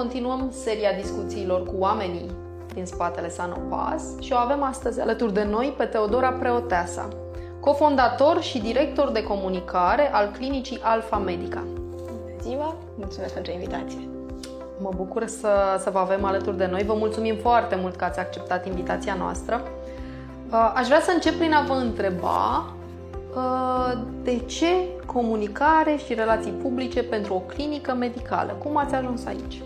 continuăm seria discuțiilor cu oamenii din spatele Sanopas și o avem astăzi alături de noi pe Teodora Preoteasa, cofondator și director de comunicare al clinicii Alfa Medica. Bună ziua! Mulțumesc pentru invitație! Mă bucur să, să vă avem alături de noi. Vă mulțumim foarte mult că ați acceptat invitația noastră. Uh, aș vrea să încep prin a vă întreba uh, de ce comunicare și relații publice pentru o clinică medicală? Cum ați ajuns aici?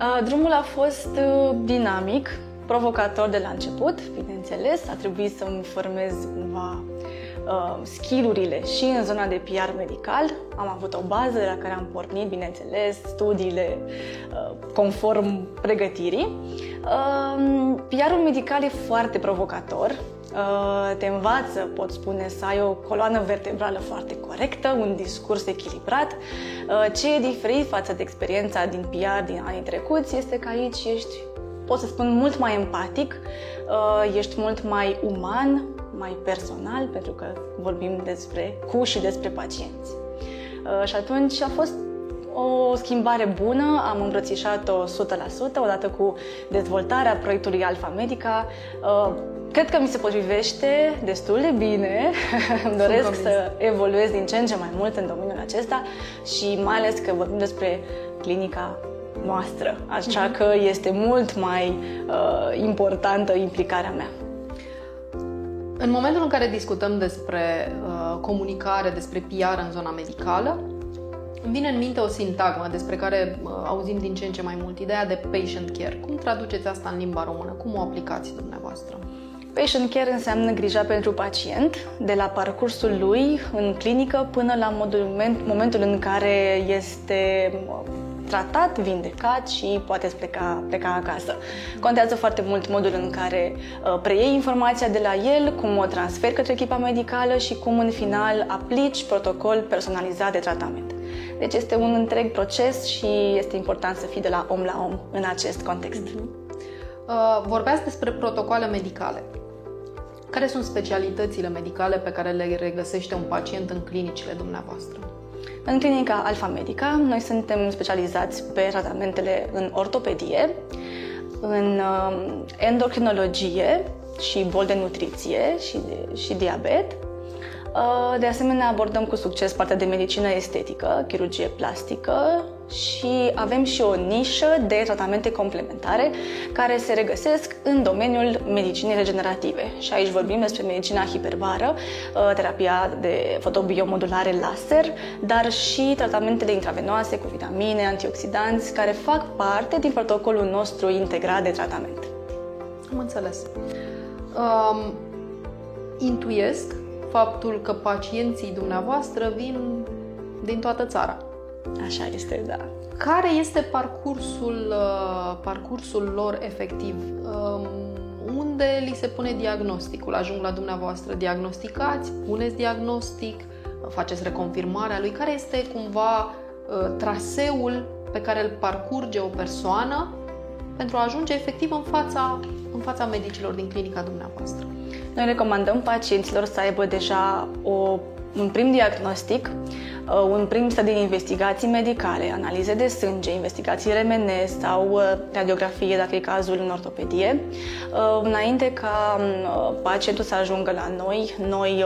Uh, drumul a fost dinamic, provocator de la început, bineînțeles. A trebuit să-mi formez cumva uh, skillurile și în zona de PR medical. Am avut o bază de la care am pornit, bineînțeles, studiile uh, conform pregătirii. Uh, PR-ul medical e foarte provocator, Uh, te învață, pot spune, să ai o coloană vertebrală foarte corectă, un discurs echilibrat. Uh, ce e diferit față de experiența din PR din anii trecuți este că aici ești, pot să spun, mult mai empatic, uh, ești mult mai uman, mai personal, pentru că vorbim despre cu și despre pacienți. Și atunci a fost o schimbare bună, am îmbrățișat-o 100%, odată cu dezvoltarea proiectului Alfa Medica. Uh, cred că mi se potrivește destul de bine. Îmi doresc să evoluez din ce în ce mai mult în domeniul acesta și mai ales că vorbim despre clinica noastră, așa uh-huh. că este mult mai uh, importantă implicarea mea. În momentul în care discutăm despre uh, comunicare, despre PR în zona medicală, îmi vine în minte o sintagmă despre care uh, auzim din ce în ce mai mult, ideea de patient care. Cum traduceți asta în limba română? Cum o aplicați dumneavoastră? Patient care înseamnă grija pentru pacient, de la parcursul lui în clinică până la modul, momentul în care este tratat, vindecat și poate pleca, pleca acasă. Contează foarte mult modul în care uh, preiei informația de la el, cum o transferi către echipa medicală și cum în final aplici protocol personalizat de tratament. Deci este un întreg proces și este important să fii de la om la om în acest context. Uh, vorbeați despre protocoale medicale. Care sunt specialitățile medicale pe care le regăsește un pacient în clinicile dumneavoastră? În clinica Alfa Medica, noi suntem specializați pe tratamentele în ortopedie, în um, endocrinologie și bol de nutriție și, de, și diabet, Uh, de asemenea, abordăm cu succes partea de medicină estetică, chirurgie plastică și avem și o nișă de tratamente complementare care se regăsesc în domeniul medicinii regenerative. Și aici vorbim despre medicina hiperbară, uh, terapia de fotobiomodulare laser, dar și tratamentele intravenoase cu vitamine, antioxidanți, care fac parte din protocolul nostru integrat de tratament. Am înțeles. Um, intuiesc faptul că pacienții dumneavoastră vin din toată țara. Așa este, da. Care este parcursul, uh, parcursul lor efectiv? Um, unde li se pune diagnosticul? Ajung la dumneavoastră diagnosticați, puneți diagnostic, faceți reconfirmarea lui? Care este cumva uh, traseul pe care îl parcurge o persoană pentru a ajunge efectiv în fața, în fața medicilor din clinica dumneavoastră? Noi recomandăm pacienților să aibă deja o, un prim diagnostic Uh, un prim stadiu de investigații medicale, analize de sânge, investigații RMN sau uh, radiografie, dacă e cazul în ortopedie, uh, înainte ca pacientul să ajungă la noi, noi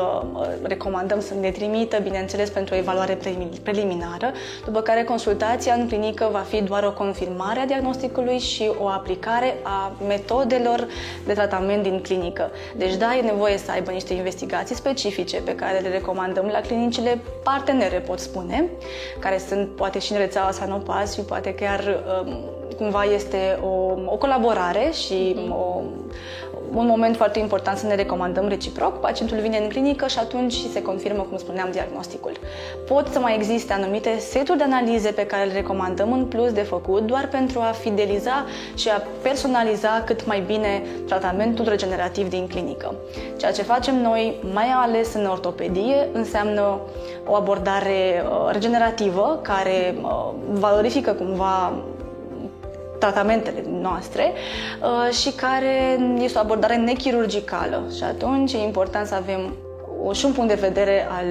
recomandăm să ne trimită, bineînțeles, pentru o evaluare preliminară, după care consultația în clinică va fi doar o confirmare a diagnosticului și o aplicare a metodelor de tratament din clinică. Deci, da, e nevoie să aibă niște investigații specifice pe care le recomandăm la clinicile partenere pot spune, care sunt poate și în rețeaua Sanopas și poate chiar um, cumva este o, o colaborare și mhm. o, un moment foarte important să ne recomandăm reciproc. Pacientul vine în clinică și atunci se confirmă, cum spuneam, diagnosticul. Pot să mai existe anumite seturi de analize pe care le recomandăm în plus de făcut doar pentru a fideliza și a personaliza cât mai bine tratamentul regenerativ din clinică. Ceea ce facem noi, mai ales în ortopedie, înseamnă o abordare uh, regenerativă care uh, valorifică cumva tratamentele noastre uh, și care este o abordare nechirurgicală și atunci e important să avem și un punct de vedere al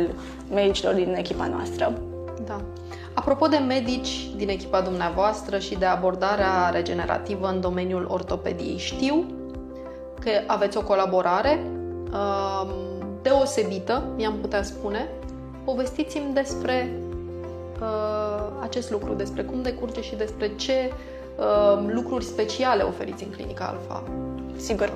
medicilor din echipa noastră. Da. Apropo de medici din echipa dumneavoastră și de abordarea regenerativă în domeniul ortopediei, știu că aveți o colaborare uh, deosebită, mi-am putea spune. Povestiți-mi despre uh, acest lucru, despre cum decurge și despre ce uh, lucruri speciale oferiți în clinica Alfa. Sigur.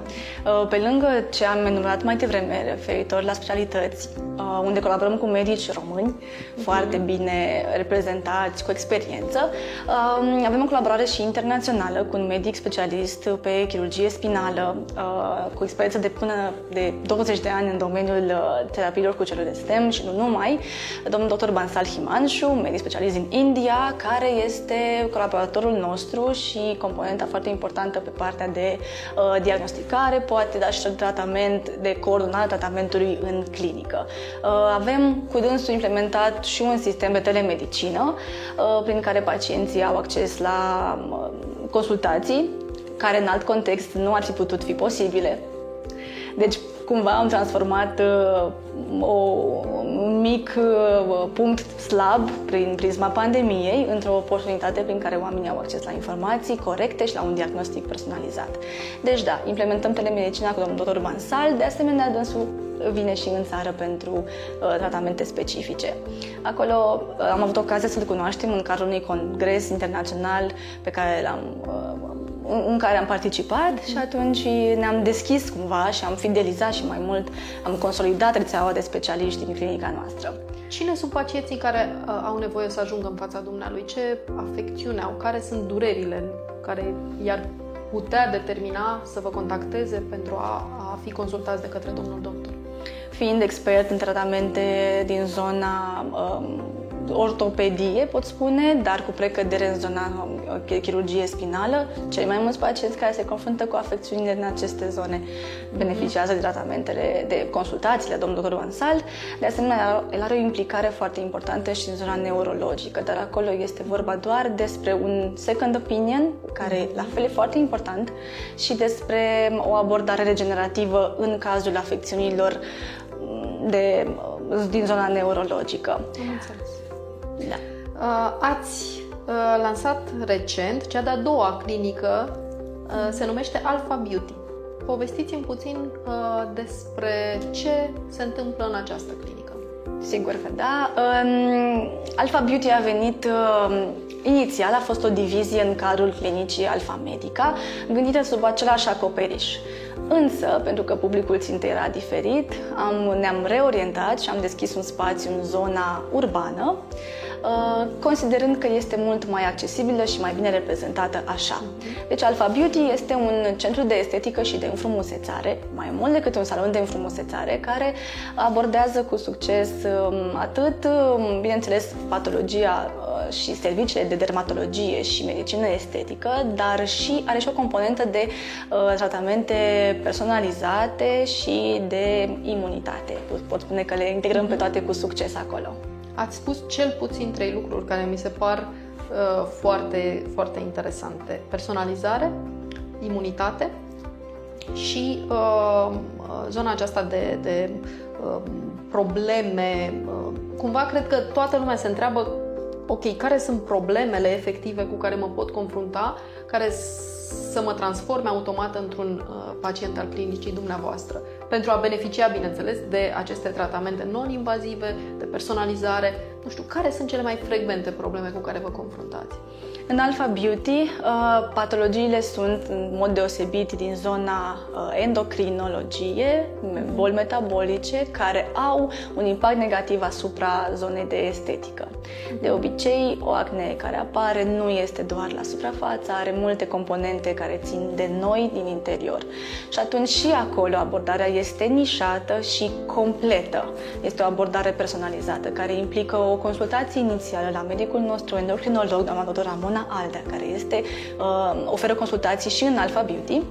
Uh, pe lângă ce am enumerat mai devreme referitor la specialități, uh, unde colaborăm cu medici români uh-huh. foarte bine reprezentați, cu experiență, uh, avem o colaborare și internațională cu un medic specialist pe chirurgie spinală, cu experiență de până de 20 de ani în domeniul terapiilor cu celule STEM și nu numai, domnul dr. Bansal Himanshu, medic specialist din India, care este colaboratorul nostru și componenta foarte importantă pe partea de uh, diagnosticare, poate da și tratament de coordonare tratamentului în clinică. Uh, avem cu dânsul implementat și un sistem de telemedicină uh, prin care pacienții au acces la uh, consultații care în alt context nu ar fi putut fi posibile. Deci, cumva am transformat uh, o, un mic uh, punct slab prin prisma pandemiei într-o oportunitate prin care oamenii au acces la informații corecte și la un diagnostic personalizat. Deci da, implementăm telemedicina cu domnul dr. Mansal, de asemenea dânsul vine și în țară pentru uh, tratamente specifice. Acolo uh, am avut ocazia să-l cunoaștem în cadrul unui congres internațional pe care l-am uh, în care am participat și atunci ne-am deschis cumva și am fidelizat și mai mult, am consolidat rețeaua de specialiști din clinica noastră. Cine sunt pacienții care uh, au nevoie să ajungă în fața dumnealui? Ce afecțiune au? Care sunt durerile care i-ar putea determina să vă contacteze pentru a, a fi consultați de către domnul doctor? Fiind expert în tratamente din zona um, ortopedie, pot spune, dar cu precădere în zona uh, chirurgie spinală. Cei mai mulți pacienți care se confruntă cu afecțiunile din aceste zone beneficiază de tratamentele, de consultațiile domnului dr. Vansal. De asemenea, el are o implicare foarte importantă și în zona neurologică, dar acolo este vorba doar despre un second opinion, care la fel e foarte important, și despre o abordare regenerativă în cazul afecțiunilor de, din zona neurologică. Am înțeles. Da. Uh, ați uh, lansat recent cea de-a doua clinică, uh, se numește Alpha Beauty. Povestiți-mi puțin despre ce se întâmplă în această clinică. Sigur că da. Um, Alpha Beauty a venit um, inițial a fost o divizie în cadrul clinicii Alpha Medica, gândită sub același acoperiș. Însă, pentru că publicul țintă era diferit, am, ne-am reorientat și am deschis un spațiu în zona urbană, Uh, considerând că este mult mai accesibilă și mai bine reprezentată așa. Deci Alpha Beauty este un centru de estetică și de înfrumusețare, mai mult decât un salon de înfrumusețare, care abordează cu succes um, atât, um, bineînțeles, patologia uh, și serviciile de dermatologie și medicină estetică, dar și are și o componentă de uh, tratamente personalizate și de imunitate. Pot spune că le integrăm pe toate cu succes acolo. Ați spus cel puțin trei lucruri care mi se par uh, foarte, foarte interesante. Personalizare, imunitate și uh, zona aceasta de, de uh, probleme. Uh, cumva cred că toată lumea se întreabă ok, care sunt problemele efective cu care mă pot confrunta, care să mă transforme automat într-un uh, pacient al clinicii dumneavoastră pentru a beneficia, bineînțeles, de aceste tratamente non-invazive, de personalizare. Nu știu, care sunt cele mai frecvente probleme cu care vă confruntați? În Alpha Beauty, uh, patologiile sunt în mod deosebit din zona uh, endocrinologie, boli metabolice, care au un impact negativ asupra zonei de estetică. De obicei, o acne care apare nu este doar la suprafață, are multe componente care țin de noi din interior. Și atunci și acolo abordarea este nișată și completă. Este o abordare personalizată care implică o consultație inițială la medicul nostru endocrinolog, doamna doctor Ramona Ana Aldea, care este, uh, oferă consultații și în Alpha Beauty,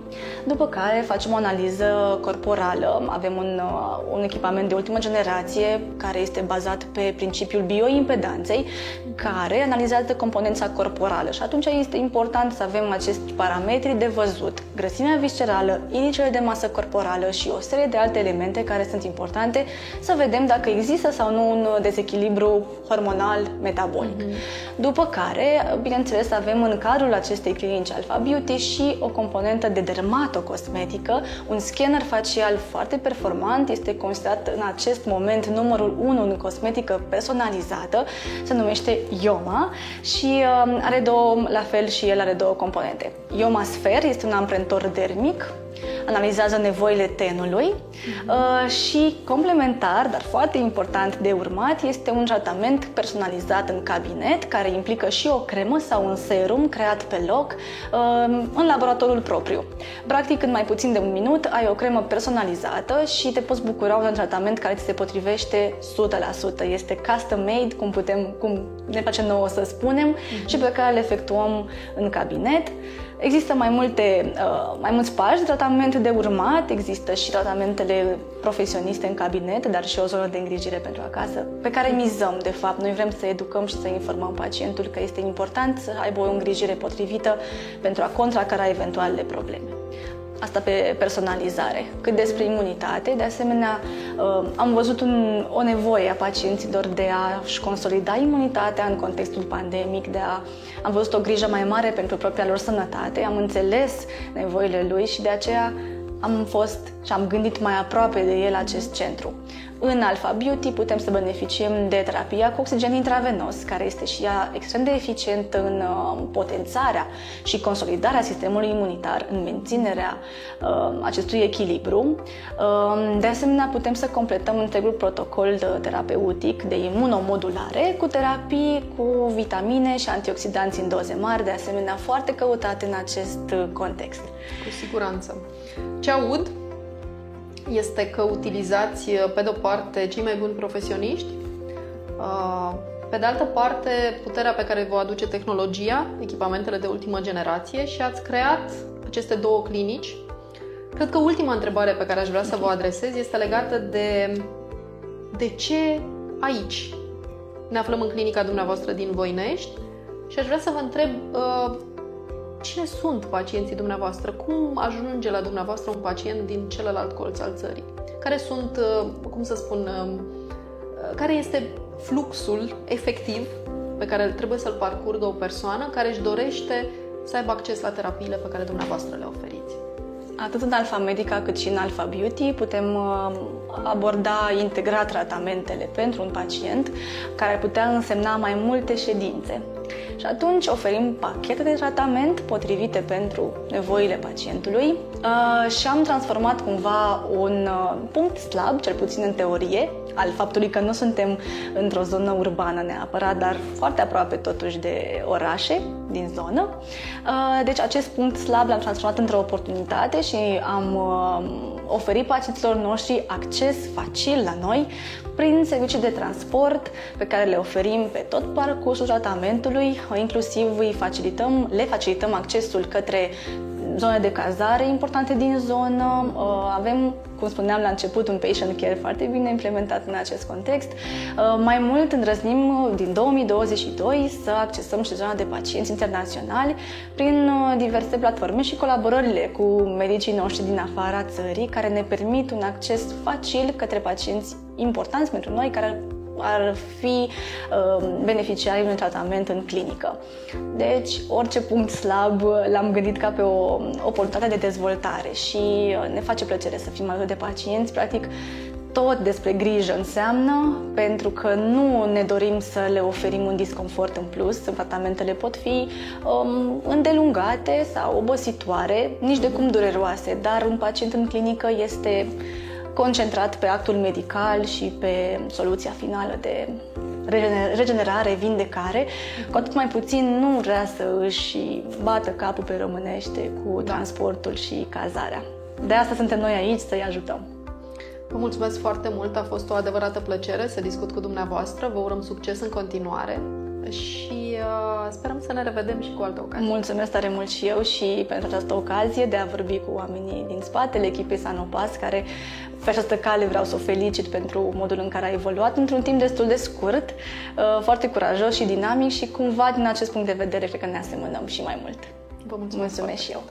după care facem o analiză corporală. Avem un, uh, un echipament de ultimă generație care este bazat pe principiul bioimpedanței, care analizează componența corporală și atunci este important să avem avem acești parametri de văzut, grăsimea viscerală, indicele de masă corporală și o serie de alte elemente care sunt importante să vedem dacă există sau nu un dezechilibru hormonal metabolic. Mm-hmm. După care, bineînțeles, avem în cadrul acestei clinici Alpha Beauty și o componentă de dermatocosmetică, un scanner facial foarte performant, este considerat în acest moment numărul 1 în cosmetică personalizată, se numește Ioma și uh, are două, la fel și el are două componente. Ioma Sphere este un amprentor dermic analizează nevoile tenului uh, și complementar, dar foarte important de urmat, este un tratament personalizat în cabinet care implică și o cremă sau un serum creat pe loc uh, în laboratorul propriu. Practic, în mai puțin de un minut ai o cremă personalizată și te poți bucura de un tratament care ți se potrivește 100%. Este custom-made, cum, putem, cum ne face nouă să spunem, mm-hmm. și pe care le efectuăm în cabinet. Există mai, multe, uh, mai mulți pași de tratament de urmat, există și tratamentele profesioniste în cabinet, dar și o zonă de îngrijire pentru acasă, pe care mizăm, de fapt. Noi vrem să educăm și să informăm pacientul că este important să aibă o îngrijire potrivită pentru a contracara eventualele probleme. Asta pe personalizare. Cât despre imunitate, de asemenea, uh, am văzut un, o nevoie a pacienților de a-și consolida imunitatea în contextul pandemic, de a, am văzut o grijă mai mare pentru propria lor sănătate, am înțeles nevoile lui și de aceea am fost și am gândit mai aproape de el acest centru. În Alpha Beauty putem să beneficiem de terapia cu oxigen intravenos, care este și ea extrem de eficientă în uh, potențarea și consolidarea sistemului imunitar, în menținerea uh, acestui echilibru. Uh, de asemenea, putem să completăm întregul protocol de terapeutic de imunomodulare cu terapii cu vitamine și antioxidanți în doze mari, de asemenea foarte căutate în acest context. Cu siguranță. Ce aud este că utilizați, pe de-o parte, cei mai buni profesioniști, pe de altă parte, puterea pe care vă aduce tehnologia, echipamentele de ultimă generație și ați creat aceste două clinici. Cred că ultima întrebare pe care aș vrea să vă adresez este legată de de ce aici ne aflăm în clinica dumneavoastră din Voinești și aș vrea să vă întreb cine sunt pacienții dumneavoastră? Cum ajunge la dumneavoastră un pacient din celălalt colț al țării? Care sunt, uh, cum să spun, uh, uh, care este fluxul efectiv pe care trebuie să-l parcurgă o persoană care își dorește să aibă acces la terapiile pe care dumneavoastră le oferiți? Atât în Alpha Medica cât și în Alpha Beauty putem aborda integrat tratamentele pentru un pacient care ar putea însemna mai multe ședințe. Și atunci oferim pachete de tratament potrivite pentru nevoile pacientului. Uh, și am transformat cumva un uh, punct slab, cel puțin în teorie, al faptului că nu suntem într-o zonă urbană neapărat, dar foarte aproape totuși de orașe din zonă. Uh, deci acest punct slab l-am transformat într-o oportunitate și am oferit pacienților noștri acces facil la noi prin servicii de transport pe care le oferim pe tot parcursul tratamentului, inclusiv îi facilităm, le facilităm accesul către zone de cazare importante din zonă. Uh, avem, cum spuneam la început, un patient care foarte bine implementat în acest context. Uh, mai mult îndrăznim uh, din 2022 să accesăm și zona de pacienți internaționali prin diverse platforme și colaborările cu medicii noștri din afara țării care ne permit un acces facil către pacienți importanți pentru noi care ar fi uh, beneficiarii unui tratament în clinică. Deci, orice punct slab l-am gândit ca pe o oportunitate de dezvoltare și uh, ne face plăcere să fim alături de pacienți. Practic, tot despre grijă înseamnă, pentru că nu ne dorim să le oferim un disconfort în plus. Tratamentele pot fi um, îndelungate sau obositoare, nici de cum dureroase, dar un pacient în clinică este concentrat pe actul medical și pe soluția finală de regenerare, vindecare, cu atât mai puțin nu vrea să își bată capul pe românește cu da. transportul și cazarea. De asta suntem noi aici, să-i ajutăm. Vă mulțumesc foarte mult, a fost o adevărată plăcere să discut cu dumneavoastră. Vă urăm succes în continuare și uh, sperăm să ne revedem și cu altă ocazie. Mulțumesc tare mult și eu și pentru această ocazie de a vorbi cu oamenii din spatele echipei Sanopas, care pe această cale vreau să o felicit pentru modul în care a evoluat într-un timp destul de scurt, uh, foarte curajos și dinamic și cumva din acest punct de vedere cred că ne asemănăm și mai mult. Vă mulțumesc, mulțumesc și eu.